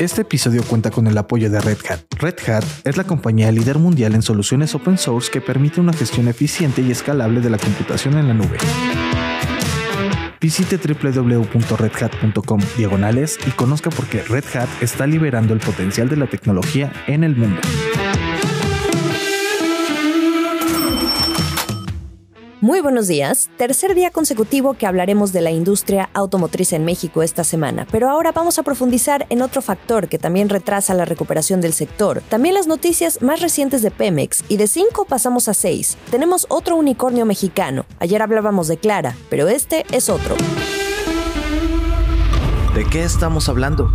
Este episodio cuenta con el apoyo de Red Hat. Red Hat es la compañía líder mundial en soluciones open source que permite una gestión eficiente y escalable de la computación en la nube. Visite www.redhat.com diagonales y conozca por qué Red Hat está liberando el potencial de la tecnología en el mundo. Muy buenos días. Tercer día consecutivo que hablaremos de la industria automotriz en México esta semana, pero ahora vamos a profundizar en otro factor que también retrasa la recuperación del sector. También las noticias más recientes de Pemex y de 5 pasamos a 6. Tenemos otro unicornio mexicano. Ayer hablábamos de Clara, pero este es otro. ¿De qué estamos hablando?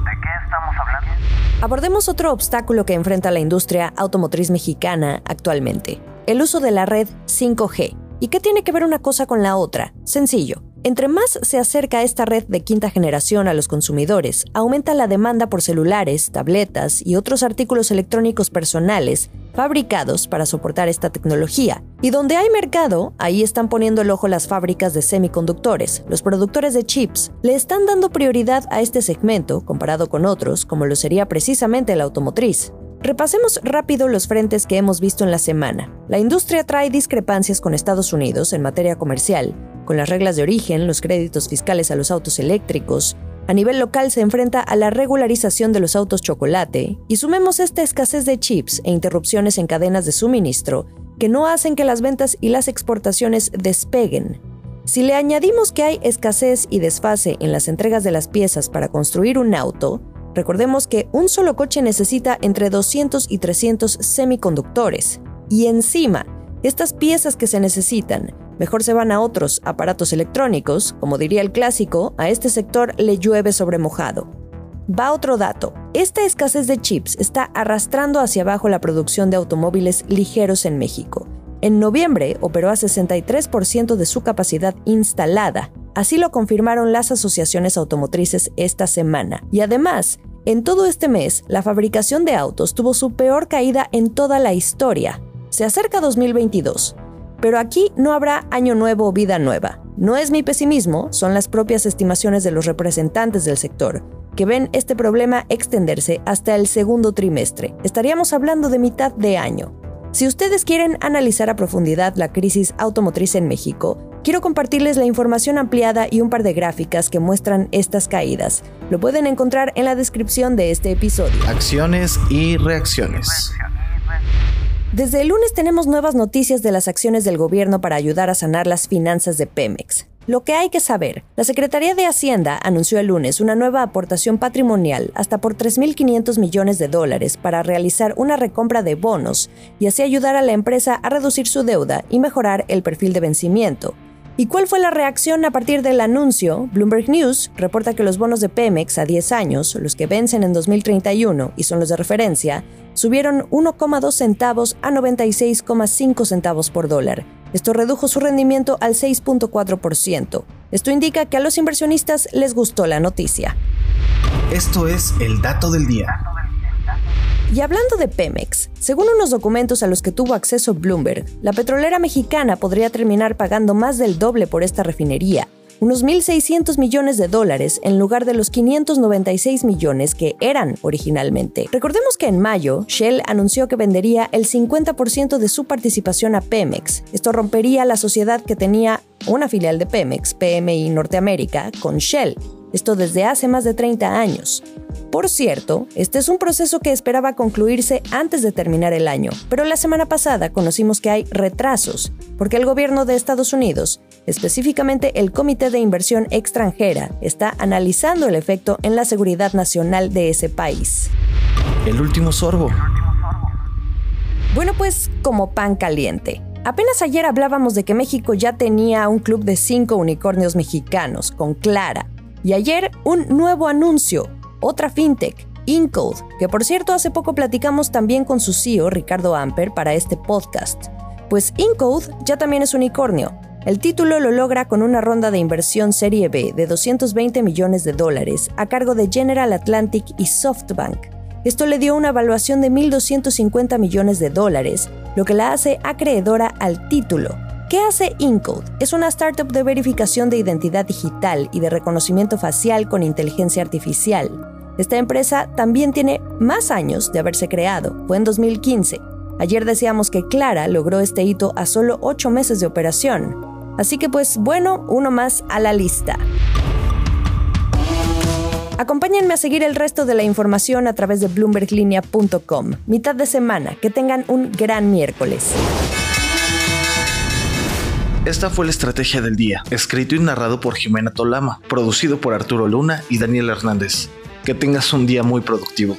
Abordemos otro obstáculo que enfrenta la industria automotriz mexicana actualmente, el uso de la red 5G ¿Y qué tiene que ver una cosa con la otra? Sencillo. Entre más se acerca esta red de quinta generación a los consumidores, aumenta la demanda por celulares, tabletas y otros artículos electrónicos personales fabricados para soportar esta tecnología. Y donde hay mercado, ahí están poniendo el ojo las fábricas de semiconductores. Los productores de chips le están dando prioridad a este segmento comparado con otros, como lo sería precisamente la automotriz. Repasemos rápido los frentes que hemos visto en la semana. La industria trae discrepancias con Estados Unidos en materia comercial, con las reglas de origen, los créditos fiscales a los autos eléctricos. A nivel local se enfrenta a la regularización de los autos chocolate y sumemos esta escasez de chips e interrupciones en cadenas de suministro que no hacen que las ventas y las exportaciones despeguen. Si le añadimos que hay escasez y desfase en las entregas de las piezas para construir un auto, Recordemos que un solo coche necesita entre 200 y 300 semiconductores. Y encima, estas piezas que se necesitan mejor se van a otros aparatos electrónicos, como diría el clásico, a este sector le llueve sobre mojado. Va otro dato. Esta escasez de chips está arrastrando hacia abajo la producción de automóviles ligeros en México. En noviembre operó a 63% de su capacidad instalada, Así lo confirmaron las asociaciones automotrices esta semana. Y además, en todo este mes, la fabricación de autos tuvo su peor caída en toda la historia. Se acerca 2022. Pero aquí no habrá año nuevo o vida nueva. No es mi pesimismo, son las propias estimaciones de los representantes del sector, que ven este problema extenderse hasta el segundo trimestre. Estaríamos hablando de mitad de año. Si ustedes quieren analizar a profundidad la crisis automotriz en México, quiero compartirles la información ampliada y un par de gráficas que muestran estas caídas. Lo pueden encontrar en la descripción de este episodio. Acciones y reacciones. Desde el lunes tenemos nuevas noticias de las acciones del gobierno para ayudar a sanar las finanzas de Pemex. Lo que hay que saber, la Secretaría de Hacienda anunció el lunes una nueva aportación patrimonial hasta por 3.500 millones de dólares para realizar una recompra de bonos y así ayudar a la empresa a reducir su deuda y mejorar el perfil de vencimiento. ¿Y cuál fue la reacción a partir del anuncio? Bloomberg News reporta que los bonos de Pemex a 10 años, los que vencen en 2031 y son los de referencia, subieron 1,2 centavos a 96,5 centavos por dólar, esto redujo su rendimiento al 6.4%. Esto indica que a los inversionistas les gustó la noticia. Esto es el dato del día. Y hablando de Pemex, según unos documentos a los que tuvo acceso Bloomberg, la petrolera mexicana podría terminar pagando más del doble por esta refinería, unos 1.600 millones de dólares en lugar de los 596 millones que eran originalmente. Recordemos que en mayo, Shell anunció que vendería el 50% de su participación a Pemex. Esto rompería la sociedad que tenía una filial de Pemex, PMI Norteamérica, con Shell. Esto desde hace más de 30 años. Por cierto, este es un proceso que esperaba concluirse antes de terminar el año, pero la semana pasada conocimos que hay retrasos, porque el gobierno de Estados Unidos, específicamente el Comité de Inversión Extranjera, está analizando el efecto en la seguridad nacional de ese país. El último sorbo. Bueno, pues como pan caliente. Apenas ayer hablábamos de que México ya tenía un club de cinco unicornios mexicanos, con Clara, y ayer un nuevo anuncio, otra fintech, Incode, que por cierto hace poco platicamos también con su CEO Ricardo Amper para este podcast. Pues Incode ya también es unicornio. El título lo logra con una ronda de inversión Serie B de 220 millones de dólares a cargo de General Atlantic y SoftBank. Esto le dio una evaluación de 1.250 millones de dólares, lo que la hace acreedora al título. ¿Qué hace Incode? Es una startup de verificación de identidad digital y de reconocimiento facial con inteligencia artificial. Esta empresa también tiene más años de haberse creado, fue en 2015. Ayer decíamos que Clara logró este hito a solo 8 meses de operación. Así que pues bueno, uno más a la lista. Acompáñenme a seguir el resto de la información a través de bloomberglinea.com. Mitad de semana, que tengan un gran miércoles. Esta fue la estrategia del día, escrito y narrado por Jimena Tolama, producido por Arturo Luna y Daniel Hernández. Que tengas un día muy productivo.